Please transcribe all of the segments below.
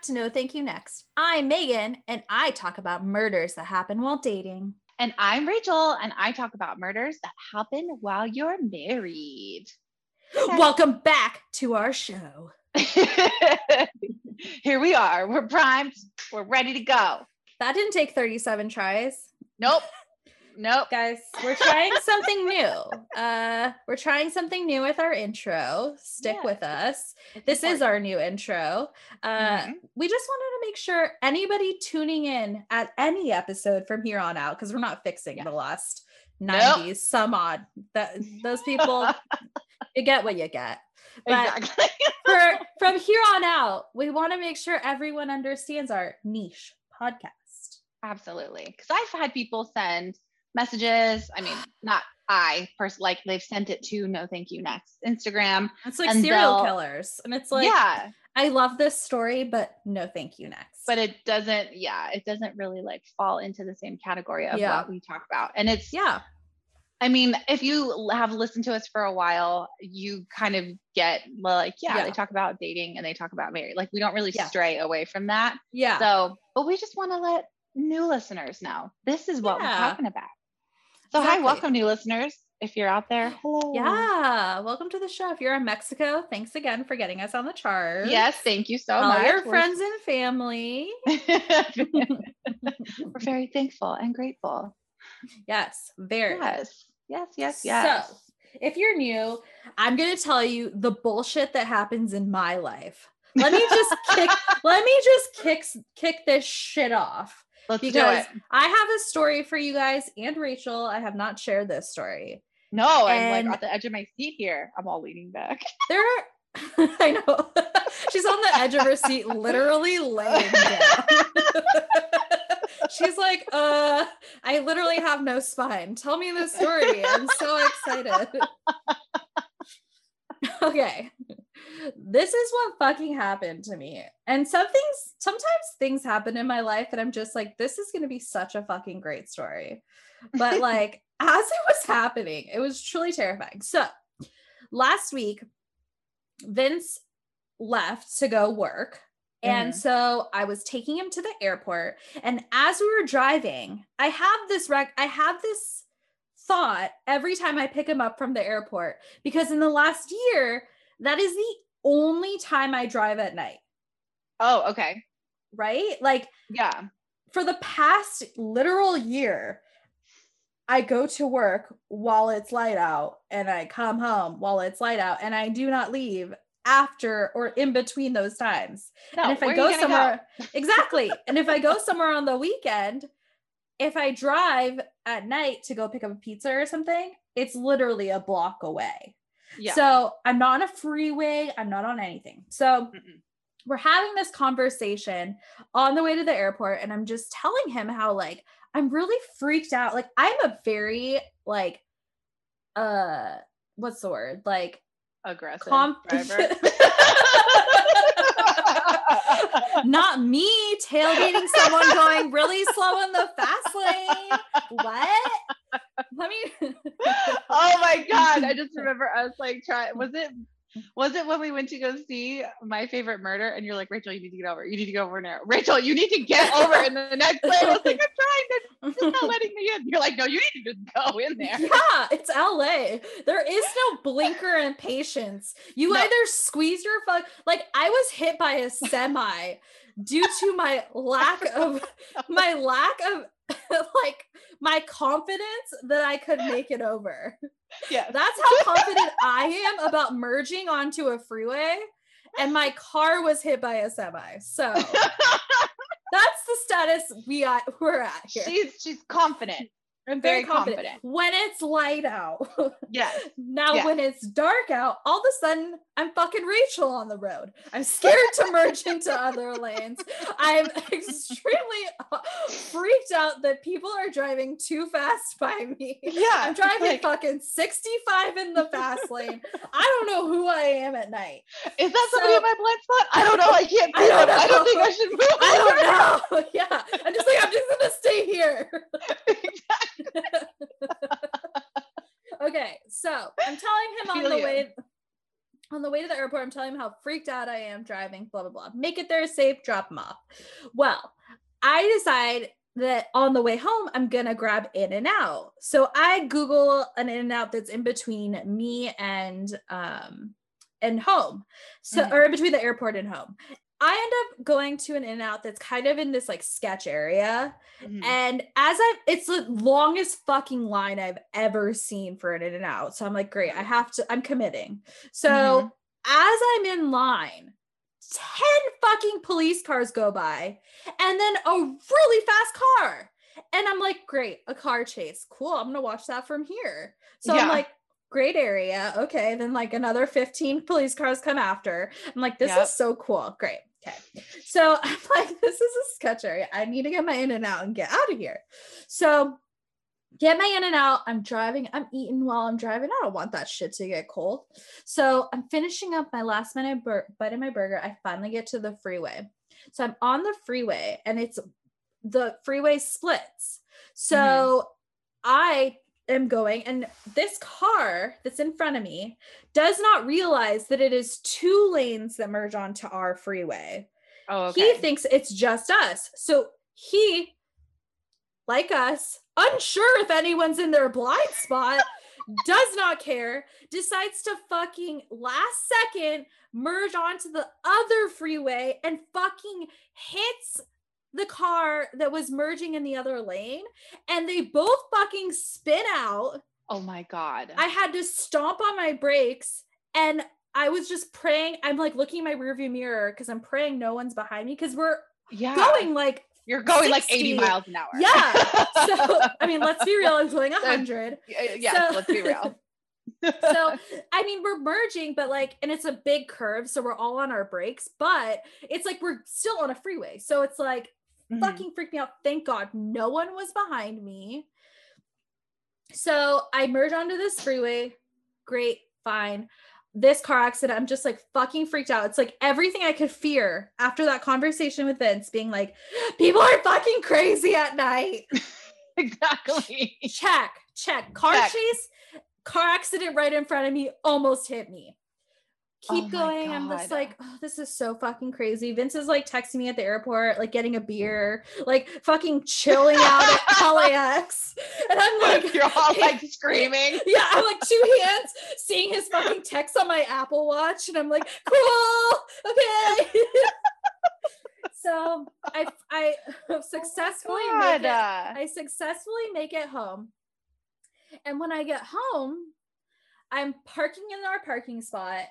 Back to No Thank You Next. I'm Megan, and I talk about murders that happen while dating. And I'm Rachel, and I talk about murders that happen while you're married. Welcome back to our show. Here we are. We're primed. We're ready to go. That didn't take 37 tries. Nope. Nope. Guys, we're trying something new. Uh we're trying something new with our intro. Stick Yeah. with us. It's This is our new intro. Uh Mhm. we just wanted to make sure anybody tuning in at any episode from here on out because we're not fixing Yeah. the last Nope. some odd that those people you get what you get. But exactly. for from here on out, we want to make sure everyone understands our niche podcast. Absolutely. Because I've had people send messages. I mean, not I, person like they've sent it to No Thank You Next Instagram. It's like serial killers. And it's like, yeah. I love this story, but no thank you next. But it doesn't, yeah, it doesn't really like fall into the same category of Yeah. what we talk about. And it's yeah, I mean, if you have listened to us for a while, you kind of get like, yeah, Yeah. they talk about dating and they talk about marriage. Like we don't really Yeah. stray away from that. yeah. So, but we just want to let new listeners know this is what we're talking about. So, Exactly. hi, welcome, new listeners. If you're out there, hello. yeah. Welcome to the show. If you're in Mexico, thanks again for getting us on the chart. Yes, thank you so All much. your We're- friends and family. we're very thankful and grateful. yes, very. Yes, yes, yes, yes. So, if you're new, I'm going to tell you the bullshit that happens in my life. Let me just kick let me just kick kick this shit off Let's because do it. I have a story for you guys and Rachel. I have not shared this story. No, I'm like at the edge of my seat here. I'm all leaning back. There are I know. She's on the edge of her seat, literally laying down. She's like, uh, I literally have no spine. Tell me the story. I'm so excited. okay. This is what fucking happened to me. And some things, sometimes things happen in my life that I'm just like, this is going to be such a fucking great story. But like, as it was happening, it was truly terrifying. So last week, Vince left to go work. And Mhm. so I was taking him to the airport. And as we were driving, I have this rec- I have this thought every time I pick him up from the airport because in the last year, that is the only time I drive at night, Oh, okay. right? Like Yeah. for the past literal year, I go to work while it's light out and I come home while it's light out and I do not leave after or in between those times. No, and if I where are you go somewhere, exactly. And if I go somewhere on the weekend, if I drive at night to go pick up a pizza or something, it's literally a block away. Yeah. So I'm not on a freeway, I'm not on anything. So Mm-mm. we're having this conversation on the way to the airport, and I'm just telling him how, like, I'm really freaked out. Like, I'm a very, like, uh, what's the word? Like, aggressive comp- driver. not me tailgating someone going really slow in the fast lane. What? Let me. oh my god! I just remember us like trying. Was it? Was it when we went to go see my favorite murder? And you're like, Rachel, you need to get over. You need to go over now. Rachel, you need to get over in the next lane. I was like, I'm trying. Just not letting me in. You're like, no, you need to just go in there. Yeah, it's LA. There is no blinker and patience. You No. either squeeze your fuck like I was hit by a semi due to my lack of my lack of like my confidence that I could make it over. Yeah. That's how confident I am about merging onto a freeway and my car was hit by a semi. So that's the status we are, we're at here. she's she's confident. I'm very, very confident. confident. when it's light out. Yes. now, Yeah. when it's dark out, all of a sudden I'm fucking Rachel on the road. I'm scared to merge into other lanes. I'm extremely uh, freaked out that people are driving too fast by me. Yeah. I'm driving like, fucking 65 in the fast lane. I don't know who I am at night. is that somebody so- in my blind spot? I don't know. I can't I see don't them. I don't think. I should move. I don't know. Yeah. I'm just like, I'm just gonna stay here. okay, so I'm telling him on the you. way on the way to the airport, I'm telling him how freaked out I am driving, blah, blah, blah. Make it there safe, drop him off. Well, I decide that on the way home, I'm gonna grab In and Out. So I Google an In and Out that's in between me and um and home. So Mhm. or in between the airport and home. I end up going to an In and Out that's kind of in this like sketch area. Mhm. And as I, it's the longest fucking line I've ever seen for an In and Out. So I'm like, great, I have to, I'm committing. So Mhm. as I'm in line, 10 fucking police cars go by and then a really fast car. And I'm like, great, a car chase. Cool. I'm going to watch that from here. So I'm like, great area. Okay. Then like another 15 police cars come after. I'm like, this Yep. is so cool. Great. Okay. So I'm like, this is a sketch area. I need to get my in and out and get out of here. So get my in and out. I'm driving. I'm eating while I'm driving. I don't want that shit to get cold. So I'm finishing up my last minute bur- bite of my burger. I finally get to the freeway. So I'm on the freeway and it's the freeway splits. So mm-hmm. I am going and this car that's in front of me does not realize that it is two lanes that merge onto our freeway. oh, okay. He thinks it's just us. So he, like us, unsure if anyone's in their blind spot, does not care, decides to fucking last second merge onto the other freeway and fucking hits the car that was merging in the other lane. And they both fucking spin out. oh my god. I had to stomp on my brakes and I was just praying. I'm like looking in my rearview mirror because I'm praying no one's behind me because we're yeah. going like You're going like 80 miles an hour. Yeah. so I mean, let's be real, I'm going 100. Uh, yeah. So- let's be real. So I mean, we're merging, but like, and it's a big curve, so we're all on our brakes, but it's like we're still on a freeway. So it's like Mhm. fucking freaked me out. Thank God no one was behind me. So I merge onto this freeway. Great, fine. This car accident, I'm just like fucking freaked out. It's like everything I could fear after that conversation with Vince being like, people are fucking crazy at night. exactly. Check, check. Car Check. chase, car accident right in front of me almost hit me. Oh keep Oh going. I'm just like, oh, this is so fucking crazy. Vince is like texting me at the airport, like getting a beer, like fucking chilling out at LAX. And I'm like, You're all like screaming. yeah, I'm like two hands seeing his fucking text on my Apple Watch, and I'm like, cool, okay. so I I successfully make it, I successfully make it home, and when I get home, I'm parking in our parking spot.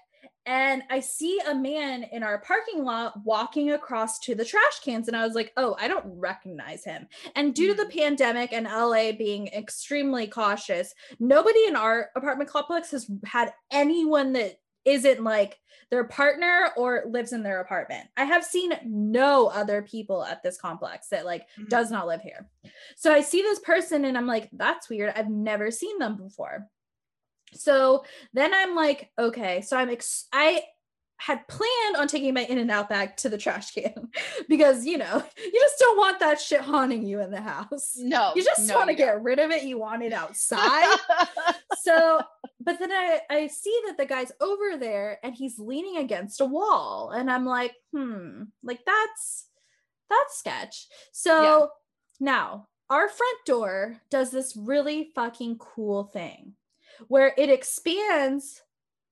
And I see a man in our parking lot walking across to the trash cans. And I was like, oh, I don't recognize him. And due to the pandemic and LA being extremely cautious, nobody in our apartment complex has had anyone that isn't like their partner or lives in their apartment. I have seen no other people at this complex that like Mhm. does not live here. So I see this person and I'm like, that's weird. I've never seen them before. So then I'm like, okay, so I'm ex- I had planned on taking my in and out bag to the trash can because you know you just don't want that shit haunting you in the house. no. You just no, want to get rid of it. You want it outside. so, but then I I see that the guy's over there and he's leaning against a wall, and I'm like, hmm, like that's that's sketch. So now our front door does this really fucking cool thing where it expands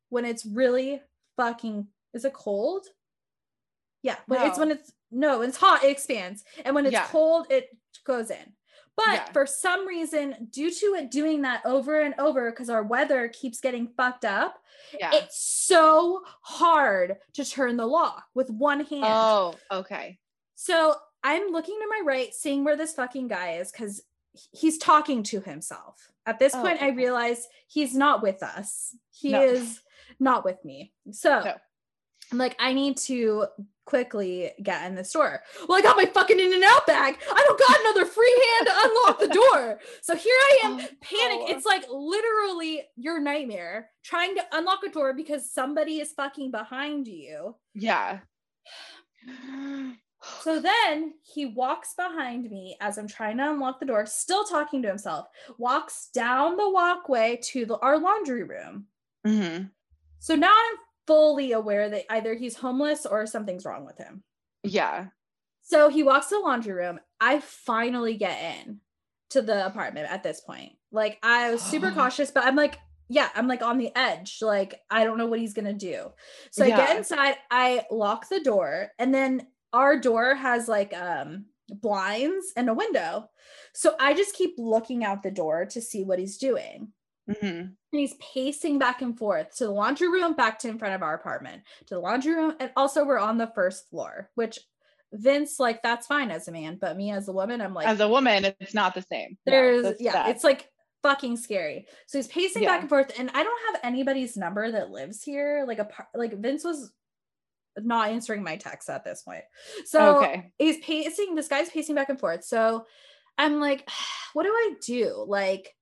when it's really fucking is it cold? Yeah, when it's when it's no, when it's hot, it expands. And when it's Yeah. cold, it goes in. But Yeah. for some reason, due to it doing that over and over, because our weather keeps getting fucked up, yeah. it's so hard to turn the lock with one hand. oh, okay. So I'm looking to my right, seeing where this fucking guy is, because he's talking to himself. At this Oh, point, I okay. realize he's not with us. He No. is not with me. So No. I'm like, I need to quickly get in the store. Well, I got my fucking in and out bag. I don't got another free hand to unlock the door. So here I am, Oh, panic. It's like literally your nightmare trying to unlock a door because somebody is fucking behind you. Yeah. So then he walks behind me as I'm trying to unlock the door, still talking to himself, walks down the walkway to the, our laundry room. Mhm. So now I'm fully aware that either he's homeless or something's wrong with him. Yeah. So he walks to the laundry room. I finally get in to the apartment at this point. Like I was super cautious, but I'm like, yeah, I'm like on the edge. Like I don't know what he's gonna do. So I get inside, I lock the door, and then our door has like um blinds and a window. So I just keep looking out the door to see what he's doing. Mm-hmm. And he's pacing back and forth to the laundry room, back to in front of our apartment, to the laundry room. And also, we're on the first floor, which Vince, like, that's fine as a man, but me as a woman, I'm like, As a woman, it's not the same. There's, that's yeah, bad. it's like fucking scary. So he's pacing Yeah. back and forth, and I don't have anybody's number that lives here. Like, a like Vince was not answering my text at this point. So okay. he's pacing this guy's pacing back and forth so i'm like what do i do like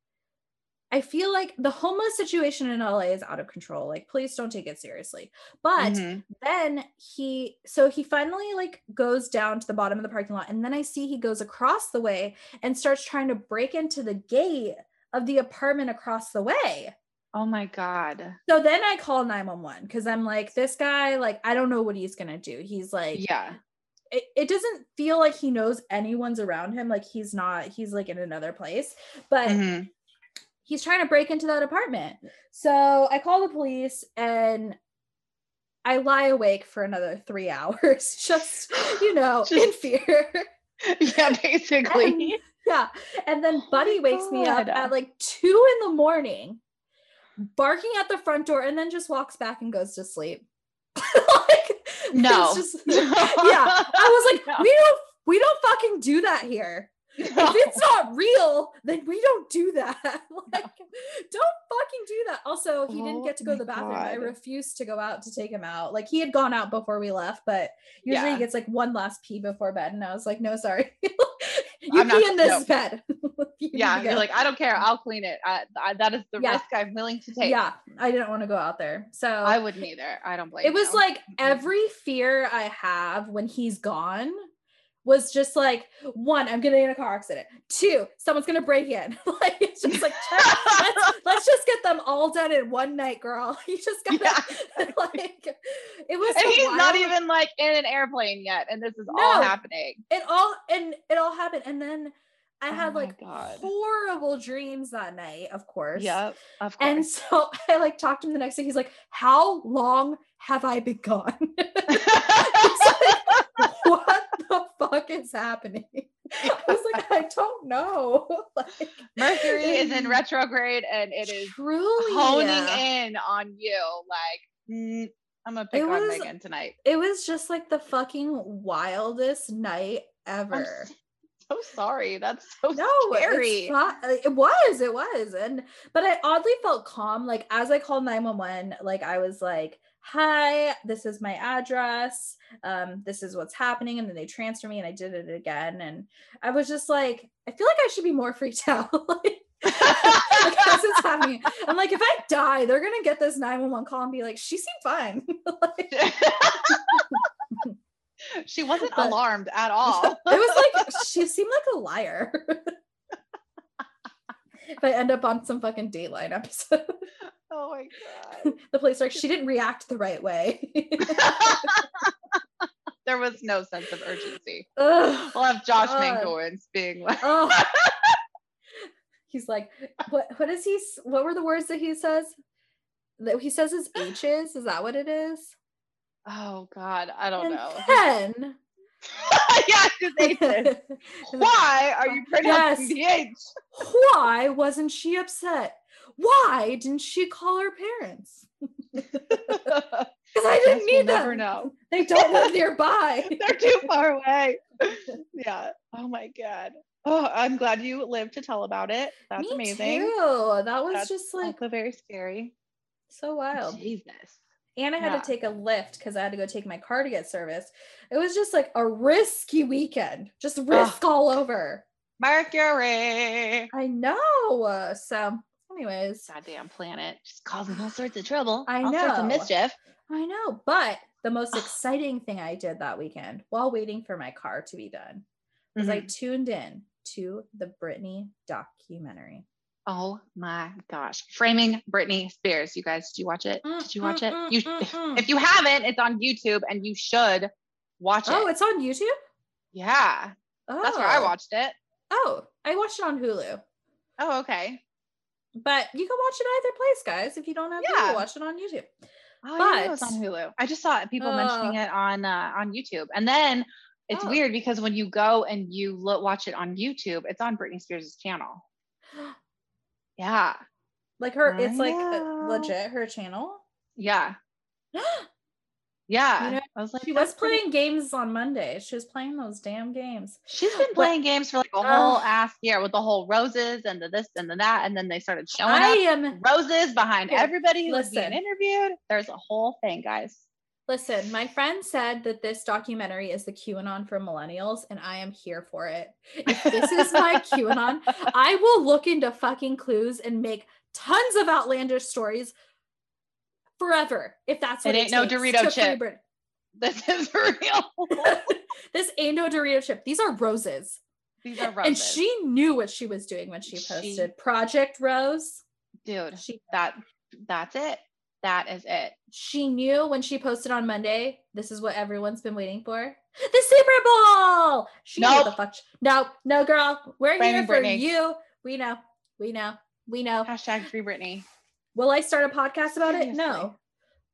i feel like the homeless situation in la is out of control like please don't take it seriously but Mhm. then he so he finally like goes down to the bottom of the parking lot and then i see he goes across the way and starts trying to break into the gate of the apartment across the way Oh my god. so then i call 911 because i'm like this guy like i don't know what he's gonna do he's like Yeah. it, it doesn't feel like he knows anyone's around him like he's not he's like in another place but Mhm. he's trying to break into that apartment so i call the police and i lie awake for another three hours just you know in fear Yeah, basically. And- yeah and then Oh buddy my wakes me up at like two in the morning barking at the front door and then just walks back and goes to sleep like No. just yeah I was like, No. we don't we don't fucking do that here. If it's not real, then we don't do that. like, don't fucking do that. Also, he didn't Oh get to go to the bathroom. I refused to go out to take him out. Like he had gone out before we left, but usually Yeah. he gets like one last pee before bed. And I was like, no, sorry. You I'm pee in this no. bed. Yeah, you're like, I don't care. I'll clean it. I, I, that is the Yeah. risk I'm willing to take. yeah, I didn't want to go out there. So I wouldn't either. I don't blame it was you. like every fear I have when he's gone was just like one, I'm gonna get in a car accident. Two, someone's gonna break in. like it's just like let's, let's just get them all done in one night, girl. You just gotta like it was and he's not even like in an airplane yet, and this is all No. happening. it all and it all happened. And then I Oh had my like God. horrible dreams that night, of course. Yep, of course. And so I like talked to him the next day. He's like, How long have I been gone? what the fuck is happening? I was like, I don't know. like, Mercury is in retrograde, and it is truly honing yeah. in on you. Like, mm, I'm gonna pick It on Megan tonight. It was just like the fucking wildest night ever. I'm so sorry. That's so No, scary. not, it was, it was. And but I oddly felt calm. Like as I called 911, like I was like, hi, this is my address. Um, this is what's happening. And then they transfer me and I did it again. And I was just like, I feel like I should be more freaked out. like, like, as it's happening. I'm like, if I die, they're gonna get this 911 call and be like, she seemed fine. Like, she wasn't alarmed at all. it was like she seemed like a liar. If I end up on some fucking Dateline episode, oh my god. the police are like, she didn't react the right way. there was no sense of urgency. Ugh. We'll have Josh. Mankiewicz being like, Oh. He's like, what? What is he? What were the words that he says? That he says his H's. Is that what it is? oh god, I don't and know. then yeah, H's. Why are you pronouncing the H? why wasn't she upset? Why didn't she call her parents? Because I didn't need we'll them. never know. They don't live nearby. They're too far away. yeah. Oh my god. Oh, I'm glad you lived to tell about it. That's Me amazing. Too. That was That's just like very scary. so wild. Jesus. And I had Yeah. to take a Lyft because I had to go take my car to get service. It was just like a risky weekend, just risk all over. Mercury. I know. So, anyways, Goddamn planet. Just causing all sorts of trouble. I all sorts of mischief. I know. But the most exciting thing I did that weekend while waiting for my car to be done was I Mhm. tuned in to the Britney documentary. Oh my gosh. Framing Britney Spears. You guys, did you watch it? Mm, Did you watch mm, it? mm, You mm, mm. if you haven't, it's on YouTube and you should watch it. Oh, it's on YouTube. yeah. Oh, That's where I watched it. Oh, I watched it on Hulu. Oh, okay. But you can watch it either place, guys. If you don't have Yeah. Hulu, watch it on YouTube. Oh, I didn't know it was But- on Hulu. I just saw people mentioning Uh. it on uh, on YouTube. And then it's Oh. weird because when you go and you look, watch it on YouTube, it's on Britney Spears' channel. Yeah. Like her, I it's like know. uh, legit her channel. Yeah. Yeah. You know, I was like, she was pretty- playing games on Monday. She was playing those damn games. She's been But- playing games for like a whole ass year with the whole roses and the this and the that. And then they started showing I up am roses behind everybody who was being interviewed. There's a whole thing, guys. Listen, my friend said that this documentary is the QAnon for millennials, and I am here for it. If this is my QAnon, I will look into fucking clues and make tons of outlandish stories forever. If that's It what it, ain't no Dorito chip. Brit- This is real. this ain't no Dorito chip. These are roses. These are roses. And she knew what she was doing when she She- posted Project Rose. dude, She that that's it. That is it. she knew when she posted on Monday, this is what everyone's been waiting for. The Super Bowl. She knew the Nope. fuck. No, no, girl. We're here for Britney. you. We know. We know. We know. Hashtag free Britney. Will I start a podcast about it? No.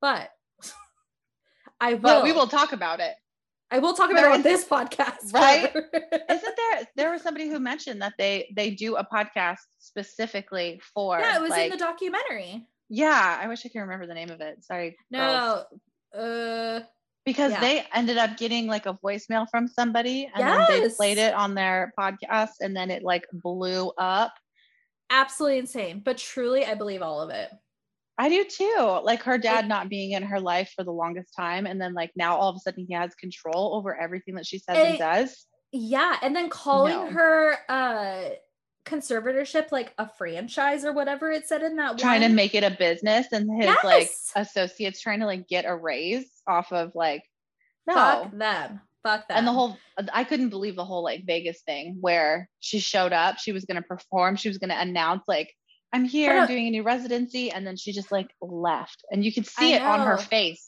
But I will. But we will talk about it. I will talk about There it on this podcast. right? Isn't there there was somebody who mentioned that they they do a podcast specifically for yeah, it was like, in the documentary. Yeah, I wish I could remember the name of it. Sorry. girls. No. Uh Because Yeah. they ended up getting like a voicemail from somebody and then they played it on their podcast and then it like blew up. absolutely insane. But truly, I believe all of it. I do too. Like her dad not being in her life for the longest time. And then like now all of a sudden he has control over everything that she says Eh, and does. Yeah, and then calling No. her uh conservatorship like a franchise or whatever it said in that Trying to make it a business and his like associates trying to like get a raise off of like no. fuck them. Fuck them. and the whole i couldn't believe the whole like vegas thing where she showed up she was going to perform she was going to announce like i'm oh, here i'm doing a new residency and then she just like left. And you could see I it on her face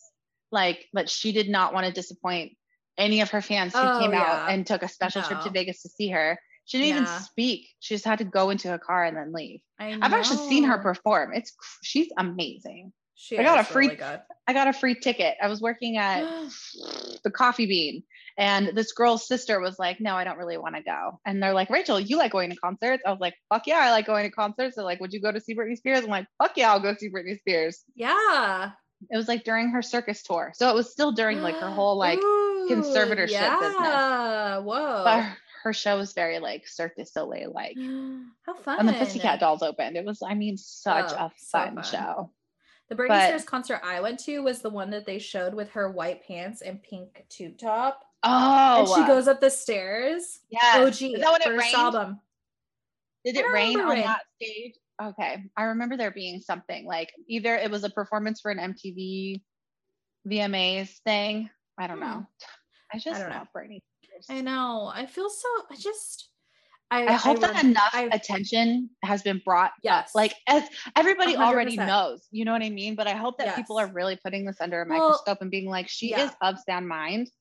like but she did not want to disappoint any of her fans who Oh, came out and took a special trip to vegas to see her she didn't even speak she just had to go into a car and then leave I i've actually seen her perform it's she's amazing She I got a free- really i got a free ticket i was working at the coffee bean. And this girl's sister was like, No, I don't really want to go. And they're like, Rachel, you like going to concerts? I was like, Fuck yeah, I like going to concerts. They're like, Would you go to see Britney Spears? I'm like, Fuck yeah, I'll go see Britney Spears. yeah. It was like during her circus tour. So it was still during like her whole like, Ooh, conservatorship business. Whoa. but her, show was very like Cirque du Soleil like. How fun. And the Pussycat Dolls opened. It was, I mean, such Oh, a so fun, fun. show. The Britney but- Spears concert I went to was the one that they showed with her white pants and pink tube top. Oh, and she goes up the stairs. Yeah. OG. Is that when it rained? album. Did it rain on rain. that stage? Okay. I remember there being something like either it was a performance for an MTV VMAs thing. I don't Hmm. know. I just don't know. Britney. Spears. I know. I feel so. I just. I, I hope that rem- enough I- attention has been brought Yes. like as everybody already 100%. knows, you know what I mean? But I hope that people are really putting this under a Well, microscope and being like, she yeah. is of sound mind.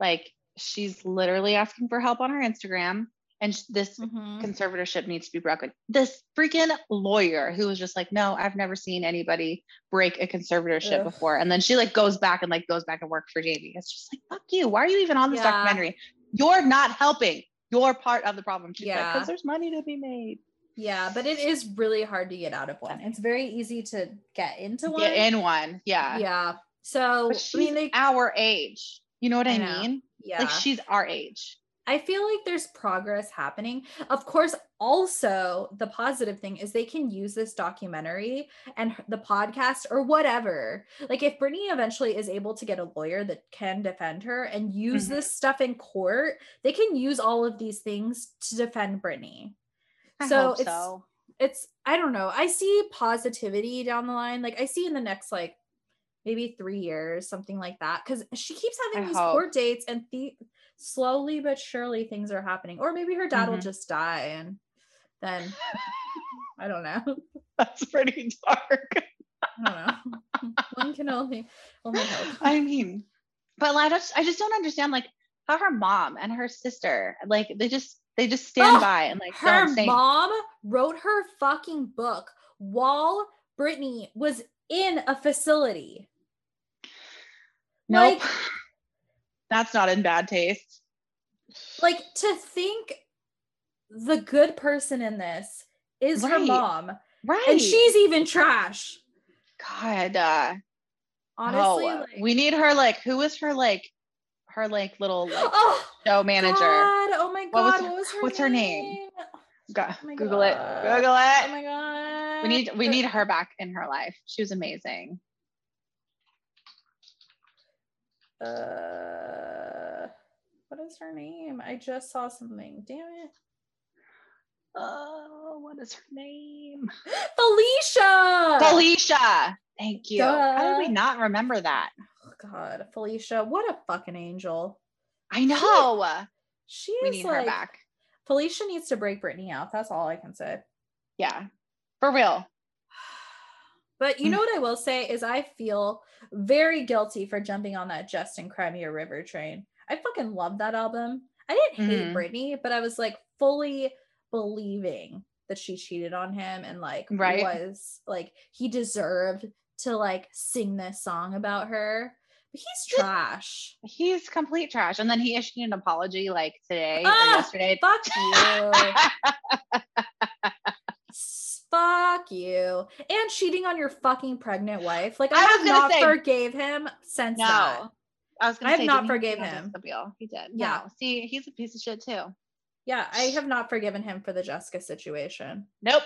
Like she's literally asking for help on her Instagram and this Mhm. conservatorship needs to be broken. This freaking lawyer who was just like, no, I've never seen anybody break a conservatorship Ugh. before. And then she like goes back and like goes back and works for Jamie. It's just like, fuck you. Why are you even on this Yeah. documentary? You're not helping. You're part of the problem. She's Yeah. because there's money to be made. Yeah, but it is really hard to get out of one. It's very easy to get into one. Get in one. Yeah. Yeah. So I she's mean, our age. You know what I, I mean? yeah. Like she's our age. I feel like there's progress happening. Of course, also the positive thing is they can use this documentary and the podcast or whatever. Like if Britney eventually is able to get a lawyer that can defend her and use Mhm. this stuff in court, they can use all of these things to defend Britney. I So it's- so. It's I don't know. I see positivity down the line. Like I see in the next like maybe 3 years something like that cuz she keeps having I these hope. court dates and the slowly but surely things are happening or maybe her dad will Mhm. just die and then I don't know. That's pretty dark. I don't know. One can only only hope. I mean, but I just I just don't understand like how her mom and her sister like they just they just stand Oh, by and like Her mom wrote her fucking book while Britney was in a facility. nope. Like, That's not in bad taste. like to think the good person in this is her mom, Right. and she's even trash. God. Uh, Honestly, oh, like, we need her like who was her like her like little like oh show manager. God, oh my What was god, her- what was her what's her name? Oh Google it. God. Google Oh it. my god. we need we need her back in her life. She was amazing. Uh, what is her name? I just saw something. Damn it. Oh, what is her name? Felicia. Felicia. Thank you. How did we not remember that? Oh, God, Felicia, what a fucking angel. I know. She We need like her back. Felicia needs to break Britney out. That's all I can say. Yeah. For real. But you Mm. know what I will say is I feel very guilty for jumping on that Justin Cry Me a River train. I fucking love that album. I didn't hate Mhm. Britney, but I was like fully believing that she cheated on him and like Right. was like he deserved to like sing this song about her. But he's trash. He's complete trash. And then he issued an apology like today Ah, or yesterday. Fuck you. Fuck you. And cheating on your fucking pregnant wife. Like I, I have not say- forgave him since No. that. I was gonna I have say, not didn't forgave him. He did. Yeah. No. See, he's a piece of shit too. Yeah, I have not forgiven him for the Jessica situation. Nope.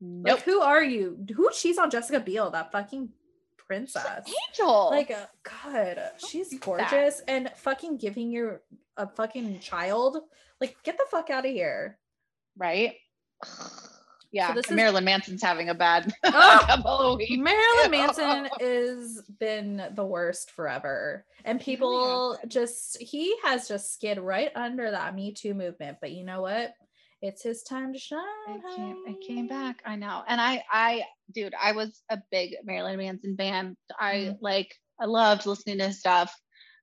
Like, Nope. who are you? Who cheats on Jessica Biel? That fucking princess. Angel. Like, uh, God, she's do that. gorgeous and fucking giving you a fucking child. Like, get the fuck out of here. right? Yeah. this is- Marilyn Manson's having a bad Ah! couple of weeks. Marilyn. Manson is been the worst forever. And people has just he has just skid right under that Me Too movement. But you know what? It's his time to shine. It came, it came back. I know. And I, I, dude, I was a big Marilyn Manson fan. I Mhm. like, I loved listening to his stuff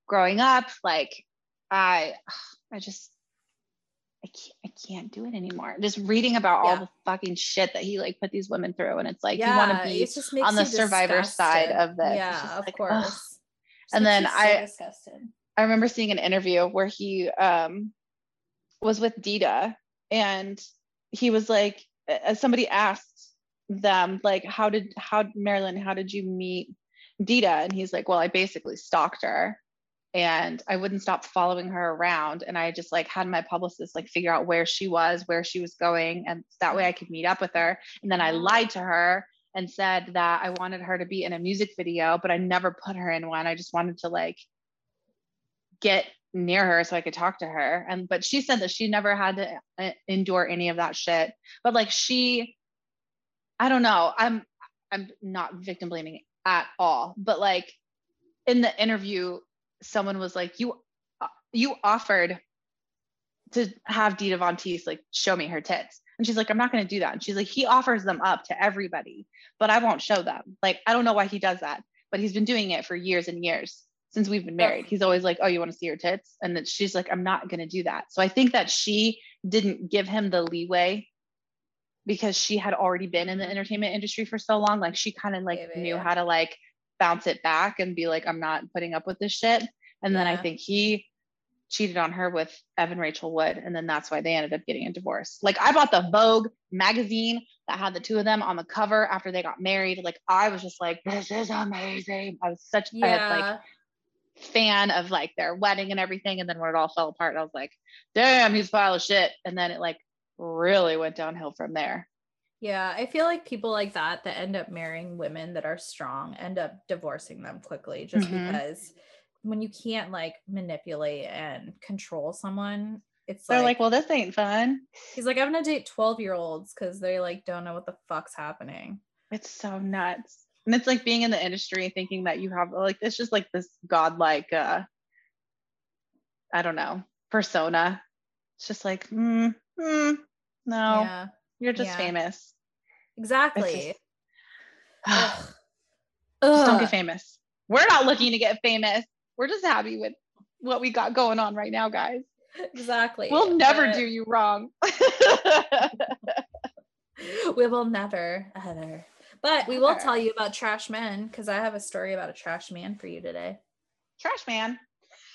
growing up. Like, I, I just, can't, I can't do it anymore. Just reading about all the fucking shit that he like put these women through, and it's like yeah, you want to be just on the survivor side of this. Yeah, of like, course. And then so I- disgusted. I remember seeing an interview where he um, was with Dita, and he was like, uh, somebody asked them like, how did how Marilyn, how did you meet Dita? And he's like, well, I basically stalked her, and I wouldn't stop following her around, and I just like had my publicist like figure out where she was, where she was going, and that way I could meet up with her. And then I lied to her and said that I wanted her to be in a music video, but I never put her in one. I just wanted to like get near her so I could talk to her. And but she said that she never had to uh, endure any of that shit. But like she I don't know. I'm I'm not victim blaming at all. But like in the interview someone was like you uh, you offered to have Dita Von Teese like show me her tits. And she's like, I'm not going to do that. And she's like, he offers them up to everybody, but I won't show them. Like, I don't know why he does that, but he's been doing it for years and years since we've been married. He's always like, Oh, you want to see her tits? And then she's like, I'm not going to do that. So I think that she didn't give him the leeway because she had already been in the entertainment industry for so long. Like, she kind of like knew how to like bounce it back and be like, I'm not putting up with this shit. And then I think he cheated on her with Evan Rachel Wood. And then that's why they ended up getting a divorce. Like I bought the Vogue magazine that had the two of them on the cover after they got married. Like I was just like, this is amazing. I was such I had, like fan of like their wedding and everything. And then when it all fell apart, I was like, damn, he's a pile of shit. And then it like really went downhill from there. Yeah, I feel like people like that that end up marrying women that are strong end up divorcing them quickly just Mhm. because when you can't like manipulate and control someone, it's They're like, like, well, this ain't fun. he's like, I'm gonna date 12 year olds because they like don't know what the fuck's happening. It's so nuts. And it's like being in the industry thinking that you have like it's just like this godlike uh I don't know, persona. It's just like, mm, mm, no, Yeah. You're just yeah. famous. Exactly. Just Ugh. don't get famous. We're not looking to get famous. We're just happy with what we got going on right now, guys. Exactly. We'll never But do you wrong. We will never, ever. But we will tell you about trash men because I have a story about a trash man for you today. Trash man.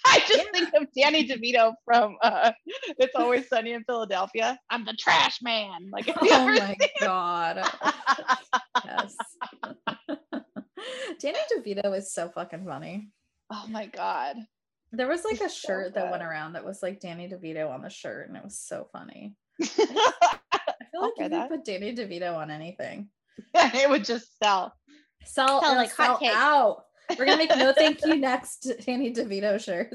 I just Yeah. think of Danny DeVito from uh, It's Always Sunny in Philadelphia. I'm the trash man. Like, have Oh my god. Yes. Danny DeVito is so fucking funny. oh my god. There was like a He's so shirt that went around that was like Danny DeVito on the shirt, and it was so funny. I feel like wear you could put Danny DeVito on anything. it would just sell. Sell, Sell and like sell hotcakes. out. We're gonna make no thank you next Danny DeVito shirts.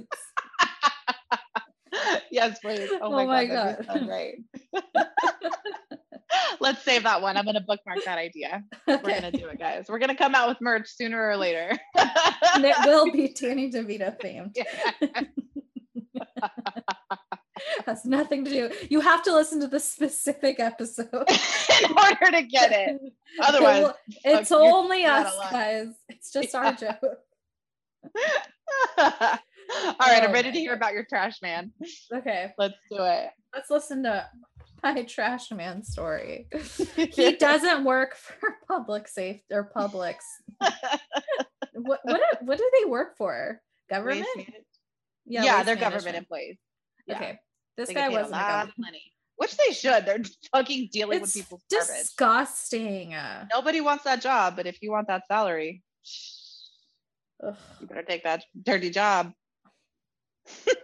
yes, please. Oh, Oh my god, be so great. Let's save that one. I'm gonna bookmark that idea. We're gonna do it, guys. We're gonna come out with merch sooner or later. and it will be Danny DeVito themed. Has nothing to do. You have to listen to the specific episode. in order to get it. Otherwise, it's only us, guys. It's just our joke. all right, I'm Oh ready to hear about your trash man. Okay, Let's do it. let's listen to my trash man story. He doesn't work for public safety or publics. What what do, what do they work for? Government? Yeah, Yeah, they're government employees. Yeah. Okay, this They guy get paid a wasn't of money, which they should. They're fucking dealing with It's people's garbage. disgusting. Uh, Nobody wants that job, but if you want that salary, ugh. you better take that dirty job.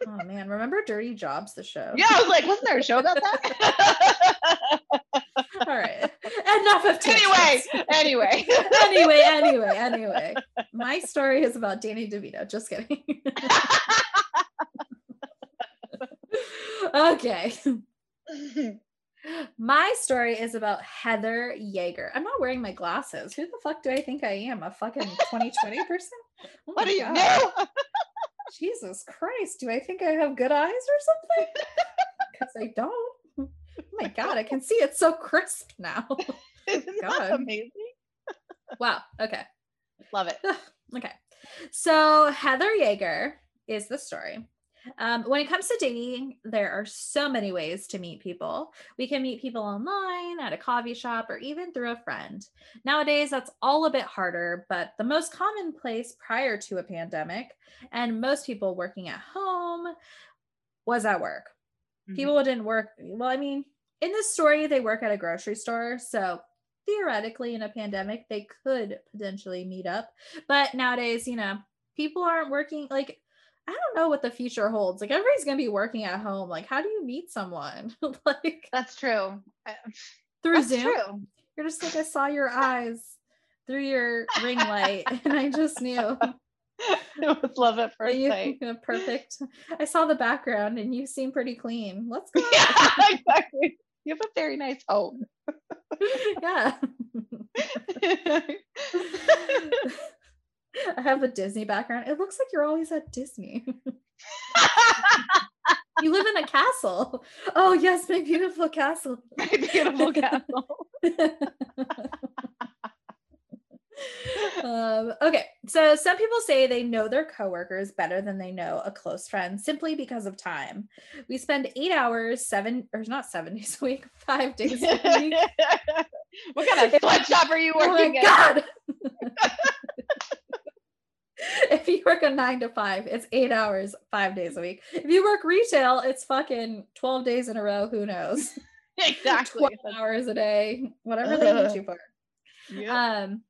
Oh man, remember Dirty Jobs, the show? Yeah, I was like, wasn't there a show about that? All right. Enough of anyway, anyway. anyway, anyway, anyway. My story is about Danny DeVito. Just kidding. okay. My story is about Heather Yeager. I'm not wearing my glasses. Who the fuck do I think I am? A fucking 2020 person? Oh what do you know? Jesus Christ. Do I think I have good eyes or something? Because I don't. Oh my God. I can see it's so crisp now. Isn't God. that amazing? wow. Okay. Love it. Okay. So Heather Yeager is the story. Um, when it comes to dating, there are so many ways to meet people. We can meet people online, at a coffee shop, or even through a friend. Nowadays, that's all a bit harder, but the most common place prior to a pandemic and most people working at home was at work. Mm-hmm. People didn't work. Well, I mean, in this story, they work at a grocery store. So theoretically, in a pandemic, they could potentially meet up. But nowadays, you know, people aren't working. Like, I don't know what the future holds. Like, everybody's going to be working at home. Like, how do you meet someone? like, That's true. Uh, through That's Zoom? true. You're just like, I saw your eyes through your ring light, and I just knew. it was love at first you, sight. perfect. I saw the background, and you seem pretty clean. Let's go. yeah, exactly. You have a very nice home. yeah. I have a Disney background. It looks like you're always at Disney. you live in a castle. Oh, yes, my beautiful castle. My beautiful castle. um, okay, so some people say they know their coworkers better than they know a close friend simply because of time. We spend eight hours, seven or not seven days a week, five days a week. what kind of sweatshop are you Oh my working at? god! if you work a nine to five, it's eight hours, five days a week. If you work retail, it's fucking 12 days in a row. Who knows? Exactly. 12 hours a day, whatever they need you for. Yeah. Um,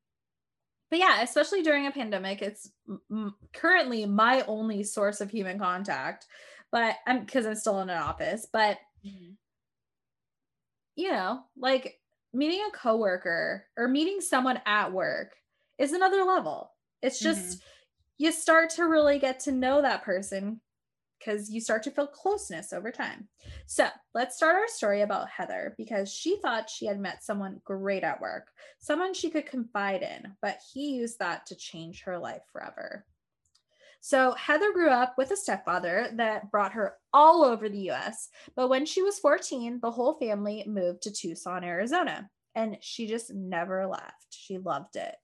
but yeah, especially during a pandemic, it's m- currently my only source of human contact. But I'm because I'm still in an office, but you know, like meeting a coworker or meeting someone at work is another level. It's just you start to really get to know that person because you start to feel closeness over time. So let's start our story about Heather because she thought she had met someone great at work, someone she could confide in, but he used that to change her life forever. So Heather grew up with a stepfather that brought her all over the US, but when she was 14, the whole family moved to Tucson, Arizona. And she just never left. She loved it.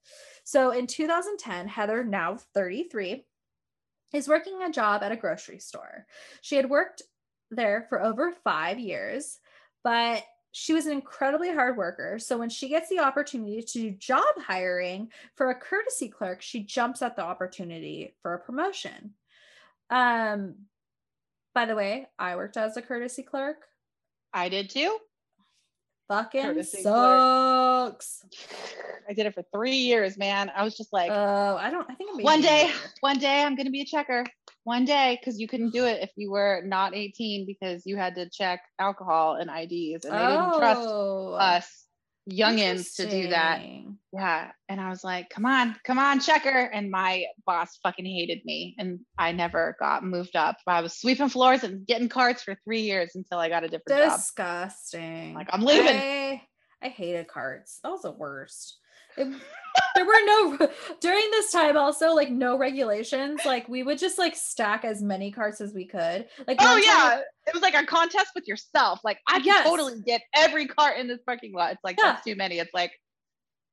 So in 2010, Heather, now 33, is working a job at a grocery store. She had worked there for over five years, but she was an incredibly hard worker. So when she gets the opportunity to do job hiring for a courtesy clerk, she jumps at the opportunity for a promotion. Um, by the way, I worked as a courtesy clerk. I did too. Fucking sucks. I did it for three years, man. I was just like, Oh, I don't. I think I'm one day, one day I'm gonna be a checker. One day, because you couldn't do it if you were not 18 because you had to check alcohol and IDs, and they didn't trust Oh, us youngins to do that. Yeah. And I was like, come on, come on, checker. And my boss fucking hated me. And I never got moved up. I was sweeping floors and getting carts for three years until I got a different job. Disgusting. Like, I'm leaving. I, I hated carts. That was the worst. It- there were no during this time also like no regulations. Like we would just like stack as many carts as we could. Like Oh one time- yeah, it was like a contest with yourself. Like I can Yes. totally get every cart in this parking lot. It's like Yeah. that's too many. It's like,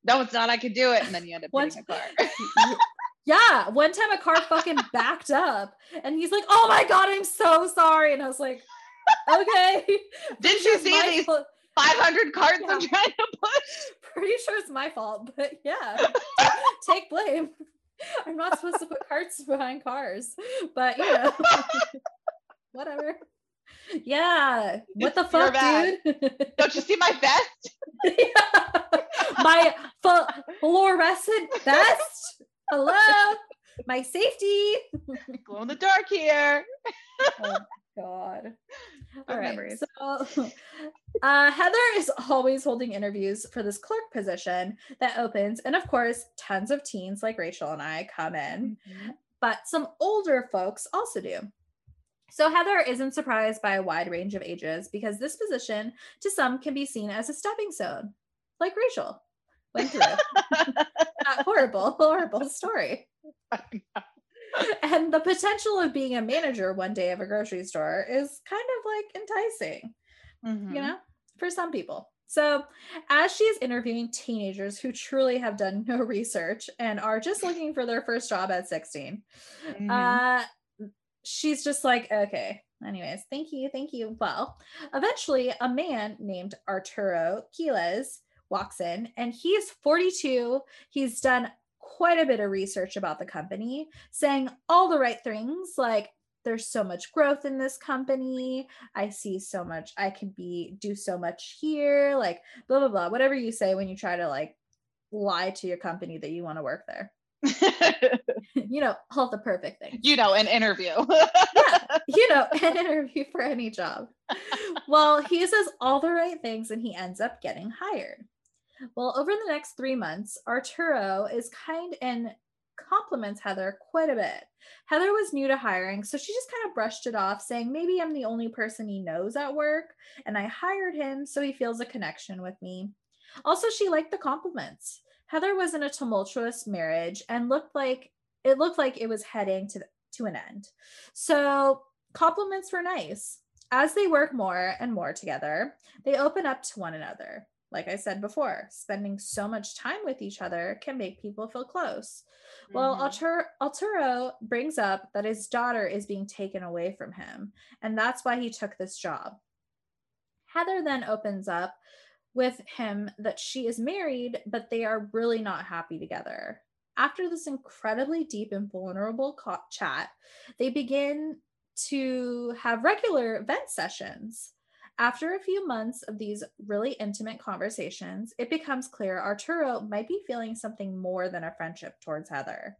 no, it's not. I could do it, and then you end up One hitting a car. Yeah one time a car fucking backed up and he's like oh my god i'm so sorry and i was like okay Didn't you see these fault- 500 carts I'm trying to push? pretty sure it's my fault but yeah. Take blame. I'm not supposed to put carts behind cars but you know. Whatever. Yeah. What the fuck dude? Don't you see my vest? Yeah. my fu- fluorescent vest? Hello? My safety? Glow in the dark here. oh god all right memories. so uh, heather is always holding interviews for this clerk position that opens and of course tons of teens like rachel and i come in but some older folks also do so Heather isn't surprised by a wide range of ages because this position to some can be seen as a stepping stone, like Rachel went through. that horrible, horrible story. And the potential of being a manager one day of a grocery store is kind of like enticing, Mhm. you know, for some people. So, as she is interviewing teenagers who truly have done no research and are just looking for their first job at 16, Mhm. uh, she's just like, okay. Anyways, thank you, thank you. Well, eventually, a man named Arturo Quiles walks in, and he's 42. He's done quite a bit of research about the company, saying all the right things, like there's so much growth in this company. I see so much. I can be do so much here, like blah blah blah. Whatever you say when you try to like lie to your company that you want to work there. you know, all the perfect things. you know, an interview. Yeah, you know, an interview for any job. Well, he says all the right things and he ends up getting hired. Well, over the next three months, Arturo is kind and compliments Heather quite a bit. Heather was new to hiring, so she just kind of brushed it off, saying, Maybe I'm the only person he knows at work, and I hired him so he feels a connection with me. Also, she liked the compliments. Heather was in a tumultuous marriage and looked like it looked like it was heading to to an end. So compliments were nice. As they work more and more together, they open up to one another. Like I said before, spending so much time with each other can make people feel close. Well, Mhm. Arturo, Arturo brings up that his daughter is being taken away from him, and that's why he took this job. Heather then opens up with him that she is married, but they are really not happy together. After this incredibly deep and vulnerable co- chat, they begin to have regular vent sessions. After a few months of these really intimate conversations, it becomes clear Arturo might be feeling something more than a friendship towards Heather.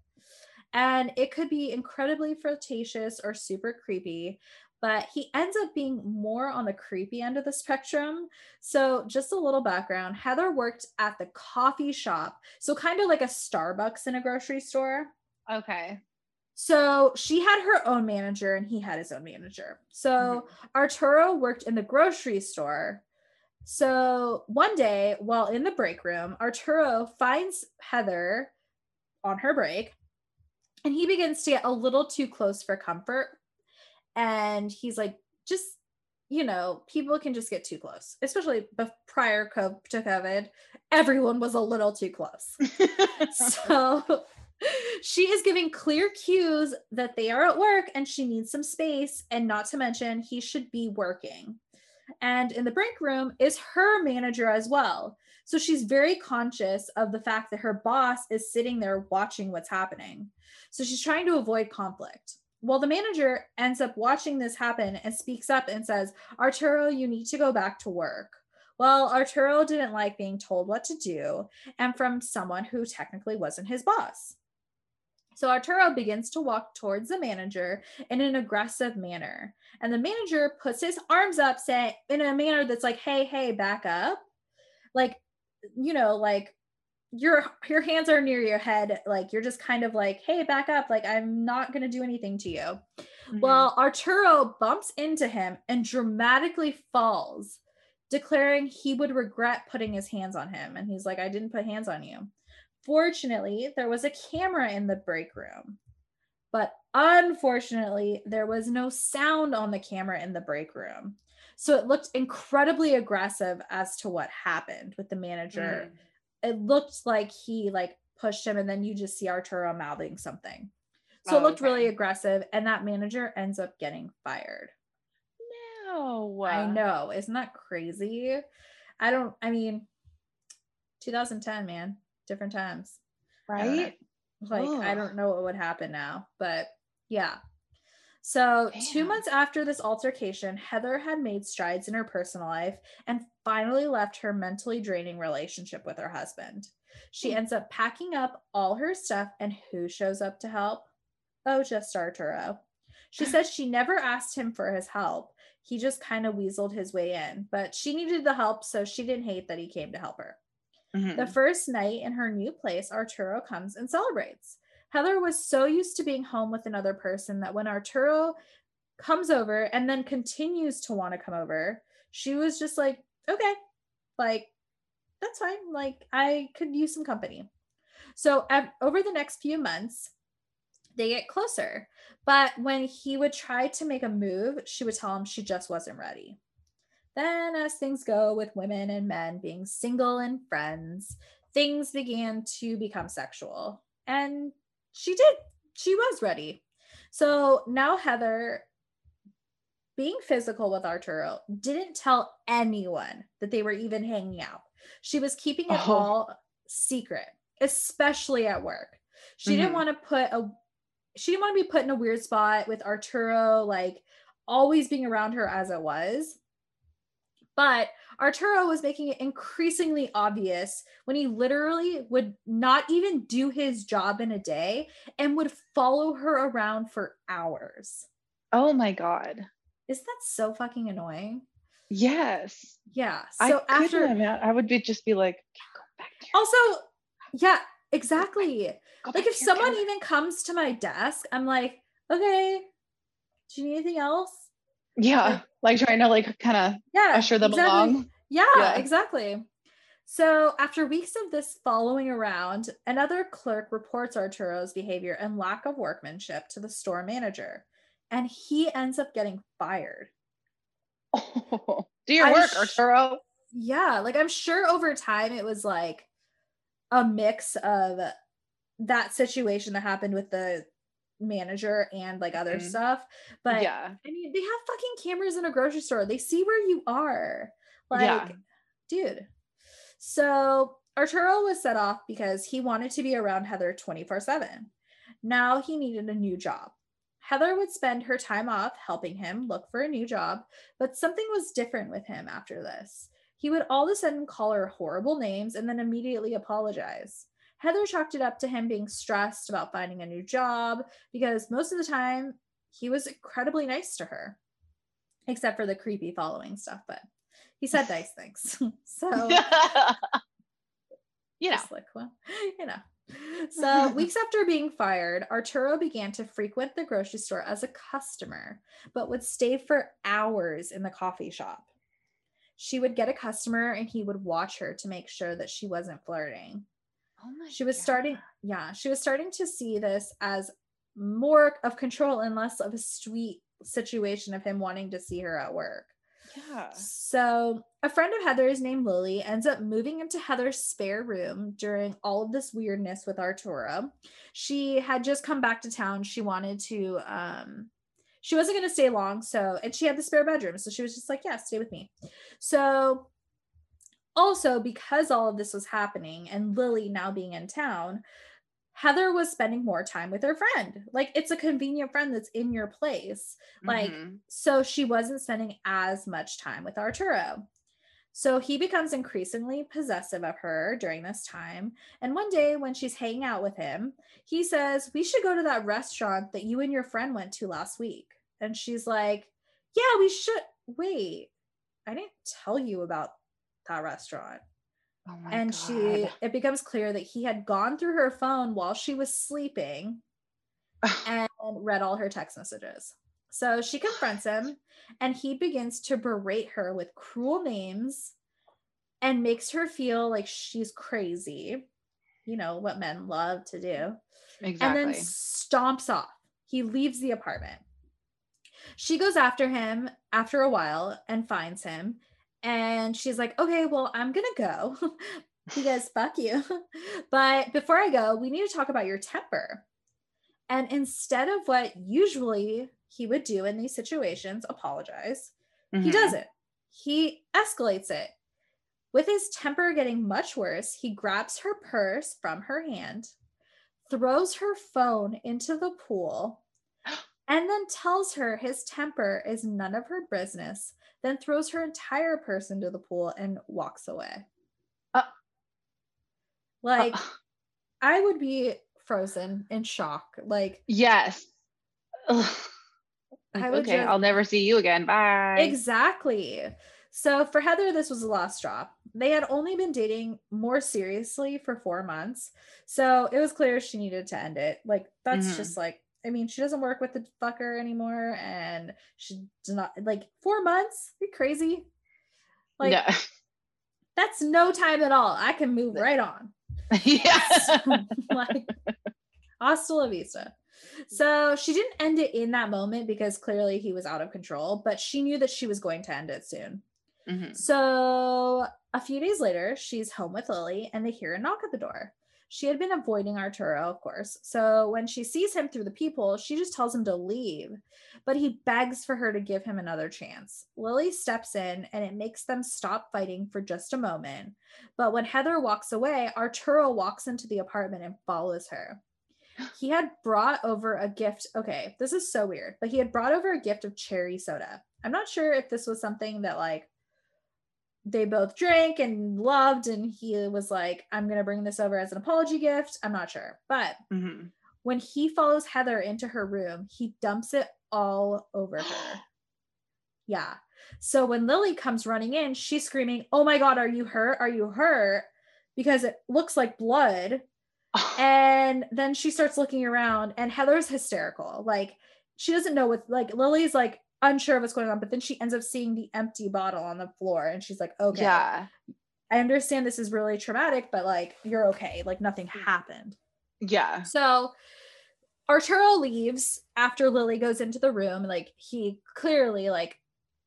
And it could be incredibly flirtatious or super creepy, but he ends up being more on the creepy end of the spectrum. So, just a little background Heather worked at the coffee shop, so kind of like a Starbucks in a grocery store. Okay. So she had her own manager and he had his own manager. So mm-hmm. Arturo worked in the grocery store. So one day while in the break room, Arturo finds Heather on her break and he begins to get a little too close for comfort. And he's like, just, you know, people can just get too close, especially prior to COVID. Everyone was a little too close. so she is giving clear cues that they are at work and she needs some space, and not to mention, he should be working. And in the break room is her manager as well. So she's very conscious of the fact that her boss is sitting there watching what's happening. So she's trying to avoid conflict. Well, the manager ends up watching this happen and speaks up and says, Arturo, you need to go back to work. Well, Arturo didn't like being told what to do and from someone who technically wasn't his boss. So Arturo begins to walk towards the manager in an aggressive manner. And the manager puts his arms up, say in a manner that's like, hey, hey, back up. Like, you know, like your your hands are near your head. Like you're just kind of like, hey, back up. Like, I'm not gonna do anything to you. Mm-hmm. Well, Arturo bumps into him and dramatically falls, declaring he would regret putting his hands on him. And he's like, I didn't put hands on you. Fortunately, there was a camera in the break room, but unfortunately, there was no sound on the camera in the break room. So it looked incredibly aggressive as to what happened with the manager. Mm. It looked like he like pushed him and then you just see Arturo mouthing something. So oh, it looked okay. really aggressive and that manager ends up getting fired. No. I know. Isn't that crazy? I don't I mean 2010, man different times. Right? like Ugh. I don't know what would happen now, but yeah. So, Damn. two months after this altercation, Heather had made strides in her personal life and finally left her mentally draining relationship with her husband. She hmm. ends up packing up all her stuff, and who shows up to help? Oh, just Arturo. She says she never asked him for his help. He just kind of weaseled his way in, but she needed the help, so she didn't hate that he came to help her. Mm-hmm. The first night in her new place, Arturo comes and celebrates. Heather was so used to being home with another person that when Arturo comes over and then continues to want to come over, she was just like, okay, like, that's fine. Like, I could use some company. So, at, over the next few months, they get closer. But when he would try to make a move, she would tell him she just wasn't ready. Then, as things go with women and men being single and friends, things began to become sexual. And she did, she was ready. So now Heather, being physical with Arturo, didn't tell anyone that they were even hanging out. She was keeping it oh. all secret, especially at work. She mm-hmm. didn't want to put a she didn't want to be put in a weird spot with Arturo like always being around her as it was. But Arturo was making it increasingly obvious when he literally would not even do his job in a day and would follow her around for hours. Oh my God. Isn't that so fucking annoying? Yes. Yeah. So I after I would be just be like, also, yeah, exactly. like if someone even comes to my desk, I'm like, okay, do you need anything else? Yeah. Like, like trying to like kind of yeah, usher them exactly. along. Yeah, yeah, exactly. So after weeks of this following around, another clerk reports Arturo's behavior and lack of workmanship to the store manager, and he ends up getting fired. Oh, do your I'm work, sh- Arturo. Yeah, like I'm sure over time it was like a mix of that situation that happened with the manager and like other mm-hmm. stuff. But yeah, I mean, they have fucking cameras in a grocery store. They see where you are. Like, yeah. dude. So Arturo was set off because he wanted to be around Heather 24 7. Now he needed a new job. Heather would spend her time off helping him look for a new job, but something was different with him after this. He would all of a sudden call her horrible names and then immediately apologize. Heather chalked it up to him being stressed about finding a new job because most of the time he was incredibly nice to her, except for the creepy following stuff. But he said nice things. so, you know, like, well, you know. So, weeks after being fired, Arturo began to frequent the grocery store as a customer, but would stay for hours in the coffee shop. She would get a customer and he would watch her to make sure that she wasn't flirting. Oh my she was God. starting, yeah, she was starting to see this as more of control and less of a sweet situation of him wanting to see her at work. Yeah. So, a friend of Heather's named Lily ends up moving into Heather's spare room during all of this weirdness with Arturo. She had just come back to town. She wanted to, um, she wasn't going to stay long. So, and she had the spare bedroom. So, she was just like, yeah, stay with me. So, also, because all of this was happening and Lily now being in town, Heather was spending more time with her friend. Like it's a convenient friend that's in your place. Like, Mhm. so she wasn't spending as much time with Arturo. So he becomes increasingly possessive of her during this time. And one day when she's hanging out with him, he says, We should go to that restaurant that you and your friend went to last week. And she's like, Yeah, we should. Wait, I didn't tell you about that restaurant Oh and God. she it becomes clear that he had gone through her phone while she was sleeping and read all her text messages so she confronts him and he begins to berate her with cruel names and makes her feel like she's crazy you know what men love to do exactly. and then stomps off. He leaves the apartment. She goes after him after a while and finds him. And she's like, okay, well, I'm going to go because fuck you. But before I go, we need to talk about your temper. And instead of what usually he would do in these situations, apologize, he Mhm. doesn't. He escalates it. With his temper getting much worse, he grabs her purse from her hand, throws her phone into the pool, and then tells her his temper is none of her business, then throws her entire purse into the pool and walks away. Uh, like, Uh, I would be frozen in shock. Like, yes. Ugh. I would okay, just- I'll never see you again. Bye. Exactly. So for Heather, this was the last drop. They had only been dating more seriously for four months. So it was clear she needed to end it. Like, that's Mhm. just like, I mean, she doesn't work with the fucker anymore. And she does not, like, four months? Are you crazy? Like, yeah. that's no time at all. I can move right on. yeah. like hasta la vista. So she didn't end it in that moment because clearly he was out of control, but she knew that she was going to end it soon. Mhm. So a few days later, she's home with Lily and they hear a knock at the door. She had been avoiding Arturo, of course. So when she sees him through the peephole, she just tells him to leave, but he begs for her to give him another chance. Lily steps in and it makes them stop fighting for just a moment. But when Heather walks away, Arturo walks into the apartment and follows her. He had brought over a gift. Okay, this is so weird, but he had brought over a gift of cherry soda. I'm not sure if this was something that like they both drank and loved, and he was like, I'm gonna bring this over as an apology gift. I'm not sure. But Mhm. when he follows Heather into her room, he dumps it all over her. Yeah. So when Lily comes running in, she's screaming, Oh my God, are you hurt? Are you hurt? Because it looks like blood. And then she starts looking around, and Heather's hysterical. Like, she doesn't know what, like, Lily's like unsure of what's going on, but then she ends up seeing the empty bottle on the floor, and she's like, Okay, Yeah. I understand this is really traumatic, but like, you're okay. Like, nothing mm-hmm. happened. Yeah. So Arturo leaves after Lily goes into the room. Like he clearly like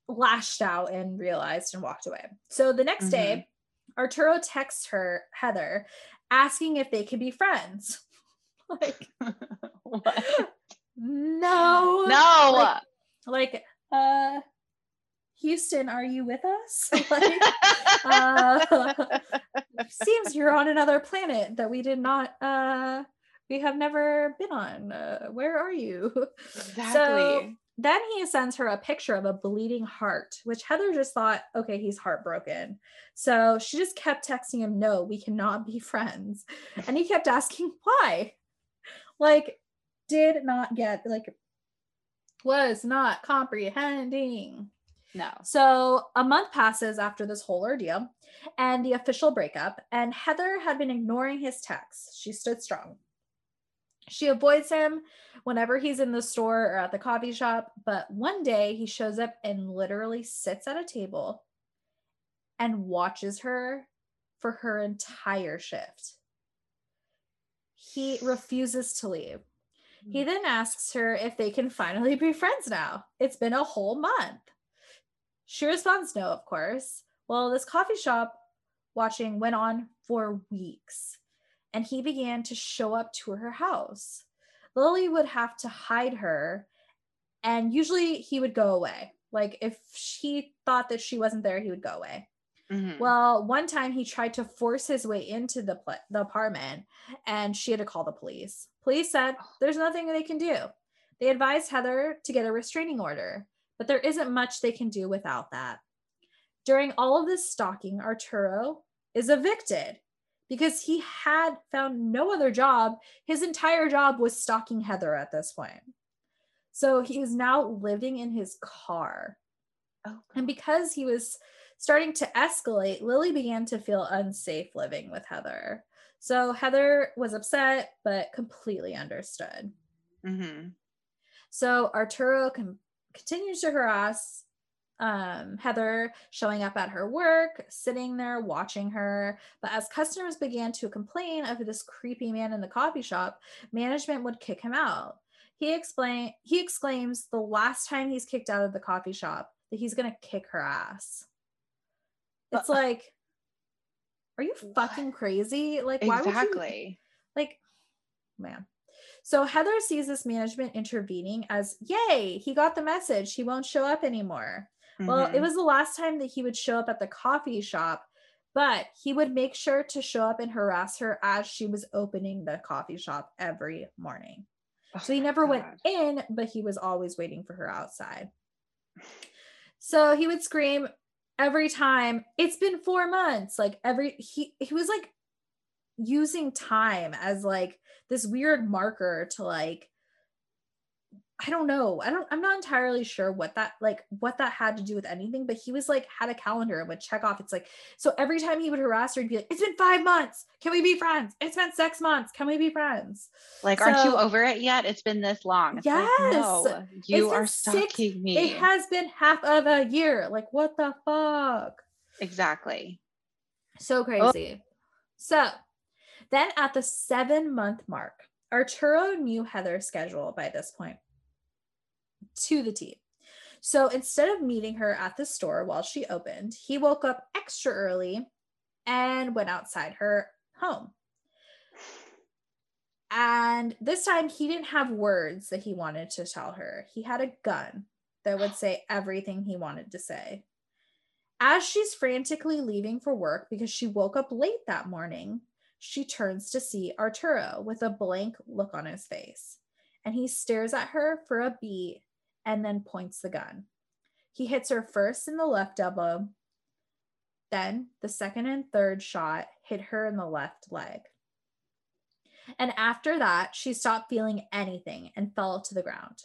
lashed out and realized and walked away. So the next day, mm-hmm. Arturo texts her, Heather, asking if they could be friends. like, What? no. No. Like, like, uh Houston, are you with us? like, uh, seems you're on another planet that we did not uh we have never been on. Uh, where are you? Exactly. So then he sends her a picture of a bleeding heart which heather just thought okay he's heartbroken. So she just kept texting him no we cannot be friends. And he kept asking why. Like did not get like was not comprehending no. so a month passes after this whole ordeal and the official breakup, and Heather had been ignoring his texts. She stood strong. She avoids him whenever he's in the store or at the coffee shop, but one day he shows up and literally sits at a table and watches her for her entire shift. He refuses to leave. He then asks her if they can finally be friends now. It's been a whole month. She responds no, of course. Well, this coffee shop watching went on for weeks, and he began to show up to her house. Lily would have to hide her, and usually he would go away. Like if he thought that she wasn't there, he would go away. Mhm. Well, one time he tried to force his way into the pla- the apartment and she had to call the police. Police said there's nothing they can do. They advised Heather to get a restraining order, but there isn't much they can do without that. During all of this stalking, Arturo is evicted because he had found no other job. His entire job was stalking Heather at this point. So he is now living in his car. oh, And because he was starting to escalate, Lily began to feel unsafe living with Heather. So Heather was upset, but completely understood. hmm So Arturo con- continues to harass um, Heather, showing up at her work, sitting there watching her. But as customers began to complain of this creepy man in the coffee shop, management would kick him out. He explain he exclaims the last time he's kicked out of the coffee shop that he's gonna kick her ass. It's like, are you what? fucking crazy? Like, why would you like man so heather sees this management intervening as yay he got the message he won't show up anymore well it Mhm. was the last time that he would show up at the coffee shop but he would make sure to show up and harass her as she was opening the coffee shop every morning Oh so he never went in but he was always waiting for her outside so he would scream every time it's been four months like every he he was like using time as like this weird marker to like I don't know. I don't I'm not entirely sure what that like what that had to do with anything, but he was like had a calendar and would check off. It's like so every time he would harass her, he'd be like, It's been five months. Can we be friends? It's been six months. Can we be friends? Like, aren't you over it yet? It's been this long. It's like, Yes. no, you are six- stalking me. It has been half of a year. Like, what the fuck? exactly. So oh. crazy. So then at the seven month mark, Arturo knew Heather's schedule by this point to the T. So instead of meeting her at the store while she opened, he woke up extra early and went outside her home. And this time he didn't have words that he wanted to tell her. He had a gun that would say everything he wanted to say. As she's frantically leaving for work because she woke up late that morning, she turns to see Arturo with a blank look on his face. And he stares at her for a beat and then points the gun. He hits her first in the left elbow, then the second and third shot hit her in the left leg. And after that, she stopped feeling anything and fell to the ground.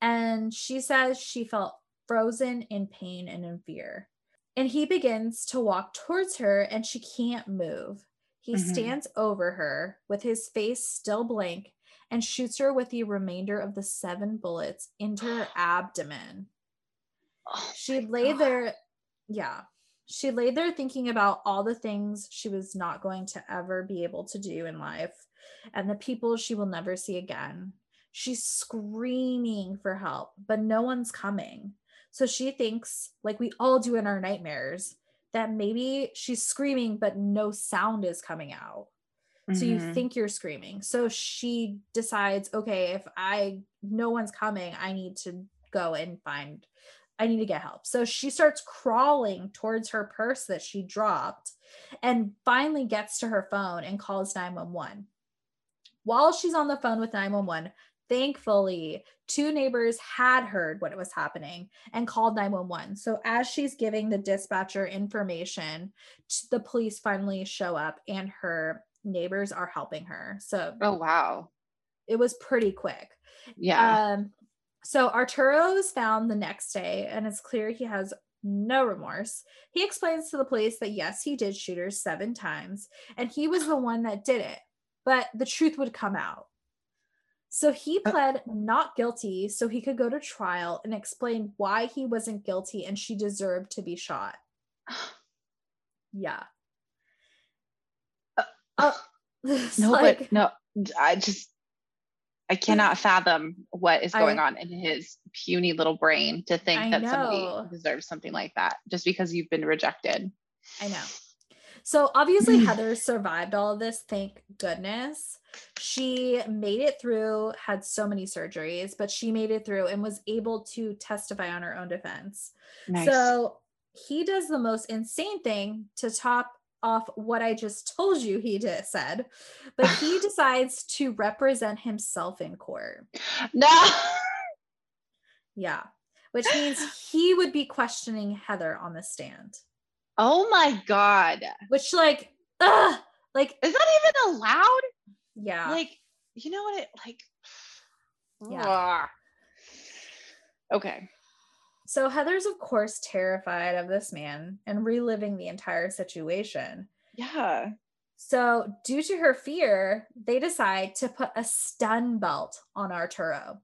And she says she felt frozen in pain and in fear. And he begins to walk towards her and she can't move. He Mhm. stands over her with his face still blank and shoots her with the remainder of the seven bullets into her abdomen. Oh She lay God. there, yeah. She lay there thinking about all the things she was not going to ever be able to do in life and the people she will never see again. She's screaming for help, but no one's coming. So she thinks, like we all do in our nightmares, that maybe she's screaming, but no sound is coming out. So you Mhm. think you're screaming. So she decides, okay, if I no one's coming, I need to go and find I need to get help. So she starts crawling towards her purse that she dropped and finally gets to her phone and calls 911. While she's on the phone with 911, thankfully, two neighbors had heard what was happening and called 911. So as she's giving the dispatcher information, the police finally show up and her neighbors are helping her. So Oh wow. it was pretty quick. Yeah. Um, so Arturo is found the next day, and it's clear he has no remorse. He explains to the police that yes, he did shoot her seven times, and he was the one that did it, but the truth would come out. So he Uh- pled not guilty so he could go to trial and explain why he wasn't guilty and she deserved to be shot. Yeah. Uh, no, like- but no, I just I cannot fathom what is going I- on in his puny little brain to think I that know. somebody deserves something like that just because you've been rejected. I know. So obviously Heather survived all of this, thank goodness. She made it through, had so many surgeries, but she made it through and was able to testify on her own defense. Nice. So he does the most insane thing to top off what I just told you he did, said, but he decides to represent himself in court. no. Yeah, which means he would be questioning Heather on the stand, Oh my god. which, like, ugh, like, Is that even allowed? yeah. Like, you know what it like Yeah. Ugh. Okay. So Heather's, of course, terrified of this man and reliving the entire situation. Yeah. So, due to her fear, they decide to put a stun belt on Arturo,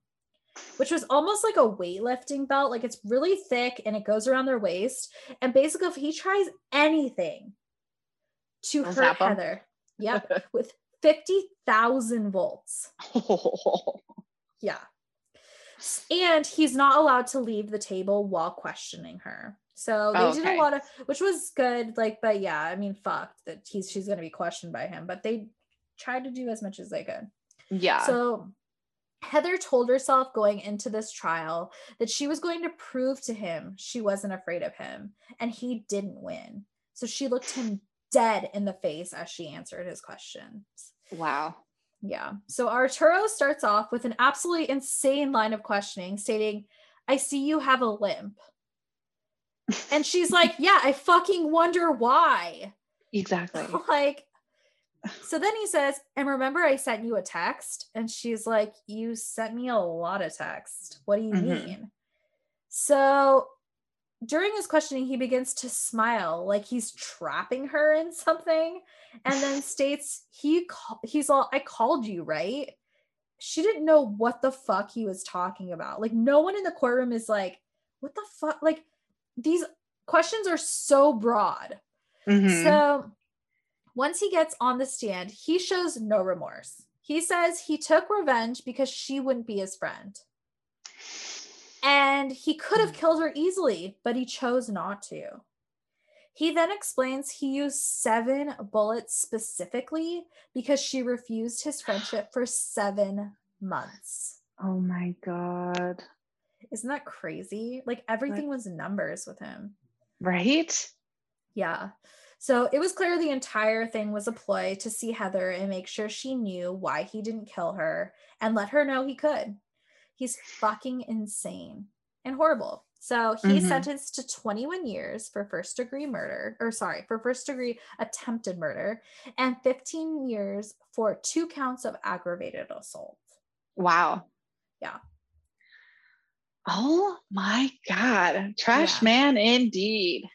which was almost like a weightlifting belt. Like it's really thick and it goes around their waist. And basically, if he tries anything to They'll hurt. Heather, yep, with 50,000 volts. Yeah. And he's not allowed to leave the table while questioning her. So they Oh, did a lot of which was good. Like, but yeah, I mean, fuck that he's she's gonna be questioned by him, but they tried to do as much as they could. yeah. So Heather told herself going into this trial that she was going to prove to him she wasn't afraid of him, and he didn't win. So she looked him dead in the face as she answered his questions. wow. Yeah. So Arturo starts off with an absolutely insane line of questioning stating, I see you have a limp. And she's like, Yeah, I fucking wonder why. Exactly. like, so then he says, And remember, I sent you a text? And she's like, You sent me a lot of text. What do you Mhm. mean? So during his questioning, he begins to smile like he's trapping her in something and then states, He call- he's all, I called you, right? She didn't know what the fuck he was talking about. Like, no one in the courtroom is like, What the fuck? Like, these questions are so broad. Mhm. So once he gets on the stand, he shows no remorse. He says he took revenge because she wouldn't be his friend. And he could have hmm. killed her easily, but he chose not to. He then explains he used seven bullets specifically because she refused his friendship for seven months. oh my god. Isn't that crazy? Like everything was numbers with him. Right? Yeah. So it was clear the entire thing was a ploy to see Heather and make sure she knew why he didn't kill her and let her know he could. He's fucking insane and horrible. So he's Mhm. sentenced to 21 years for first degree murder, or sorry, for first degree attempted murder, and 15 years for two counts of aggravated assault. Wow. Yeah. Oh my god. Trash Yeah. man indeed.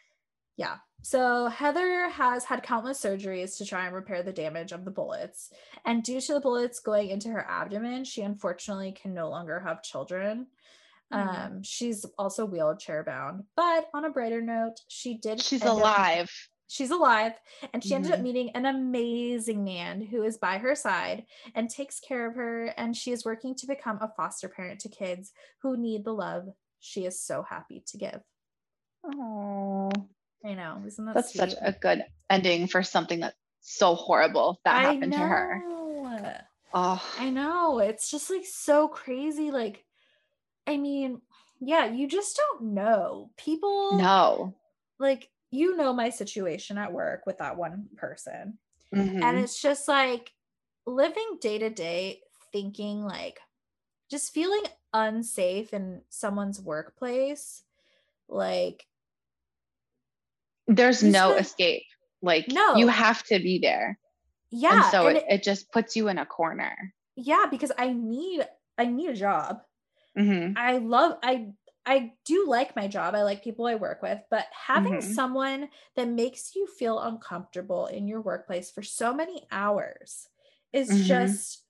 Yeah. So Heather has had countless surgeries to try and repair the damage of the bullets. And due to the bullets going into her abdomen, she unfortunately can no longer have children. Mm. Um, she's also wheelchair bound. But on a brighter note, she did. She's end up- alive. she's alive. And she ended up Mhm. meeting an amazing man who is by her side and takes care of her. And she is working to become a foster parent to kids who need the love she is so happy to give. Oh. I know. Isn't that That's sweet? such a good ending for something that's so horrible that I happened to her. know. Oh. I know. It's just like so crazy. Like, I mean, yeah, you just don't know. People, No. like, you know, my situation at work with that one person. Mhm. And it's just like living day to day, thinking like just feeling unsafe in someone's workplace. Like, There's no escape. Like No. you have to be there. yeah. and so and it, it just puts you in a corner. yeah, because I need, I need a job. Mhm. I love I I do like my job. I like people I work with, but having Mhm. someone that makes you feel uncomfortable in your workplace for so many hours is Mhm. just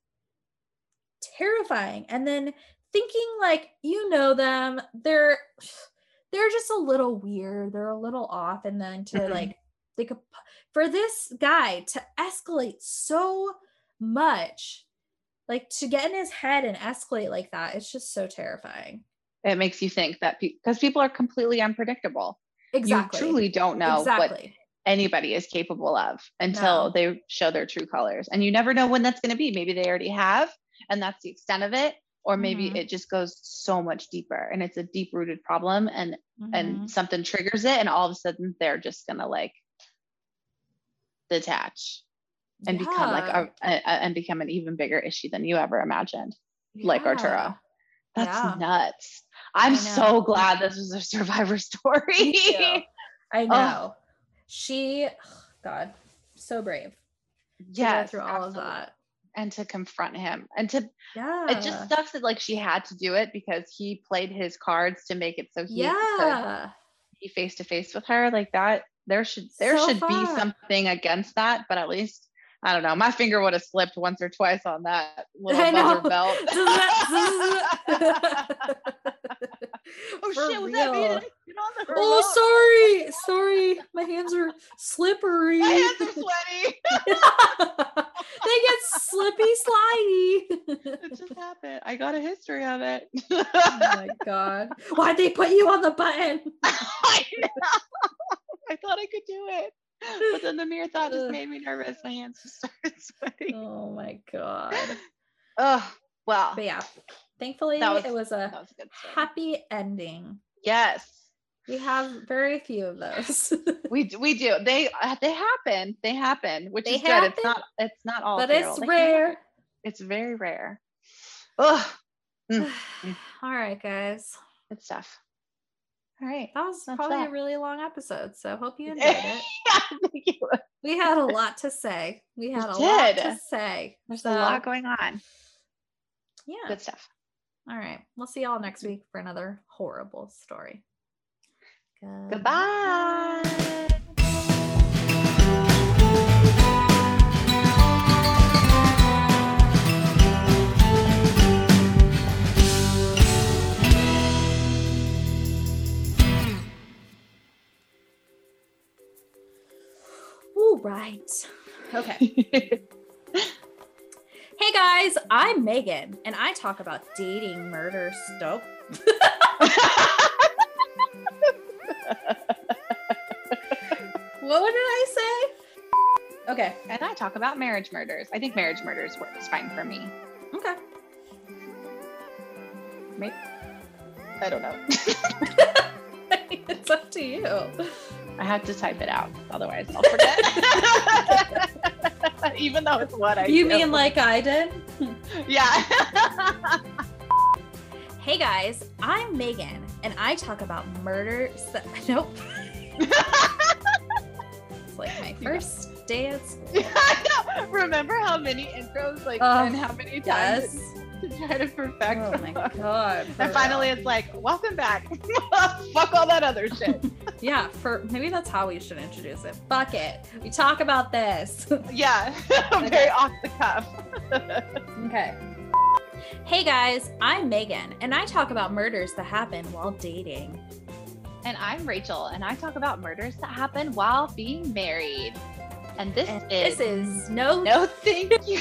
terrifying. And then thinking like you know them, they're they're just a little weird, they're a little off and then to Mhm. like they could for this guy to escalate so much Like to get in his head and escalate like that, it's just so terrifying. It makes you think that because people are completely unpredictable. Exactly. You truly don't know what anybody is capable of until No. they show their true colors. And you never know when that's going to be. Maybe they already have, and that's the extent of it. Or maybe Mhm. it just goes so much deeper and it's a deep rooted problem and Mhm. and something triggers it and all of a sudden they're just gonna like detach and become like a, a, a- and become an even bigger issue than you ever imagined like Arturo. That's Yeah. nuts. I'm so glad this was a survivor story. I Oh. know. She, God, so brave. yeah through all of that. And to confront him. And to Yeah. it just sucks that like she had to do it because he played his cards to make it so he could yeah. be face to face with her. Like that there should there So should be something against that but at least i don't know my finger would have slipped once or twice on that little belt oh For shit was that me. Did I get the Oh, remote? sorry. Sorry. My hands are slippery. my hands are sweaty they get slippy slidey. it just happened i got a history of it oh my god. Why'd they put you on the button? i i thought i could do it but then the mere thought just made me nervous my hands just started sweating Oh my god. oh well But yeah, thankfully That was- it was a that was a happy ending. yes We have very few of those. We we do. They uh, they happen. They happen, which They is good. It's not it's not all. but it's They rare. happen. It's very rare. Ugh, Mm, All right, guys. good stuff. All right. That was That's probably a really long episode. So hope you enjoyed it. yeah, thank you. We had a lot to say. We had a We lot to say. There's So, a lot going on. Yeah. Good stuff. All right. We'll see y'all next week for another horrible story. Goodbye. All right. Okay. Hey guys, I'm Megan, and I talk about dating, murder, stuff. What did I say? Okay. and I talk about marriage murders. I think marriage murders works fine for me. Okay. Maybe. I don't know. it's up to you. I have to type it out, otherwise I'll forget. Even though it's what I You do. mean like I did? yeah. Hey guys, I'm Megan, and I talk about murder. St- nope. It's like my first day at school. Remember how many intros, like, Oh, and um, how many times Yes. To try to perfect? Oh my god. and finally, it's like, welcome back. Fuck all that other shit. yeah. For maybe that's how we should introduce it. Fuck it. We talk about this. yeah, very off the cuff. okay. Hey guys, I'm Megan, and I talk about murders that happen while dating. And I'm Rachel, and I talk about murders that happen while being married. And this And is this is no no thank you.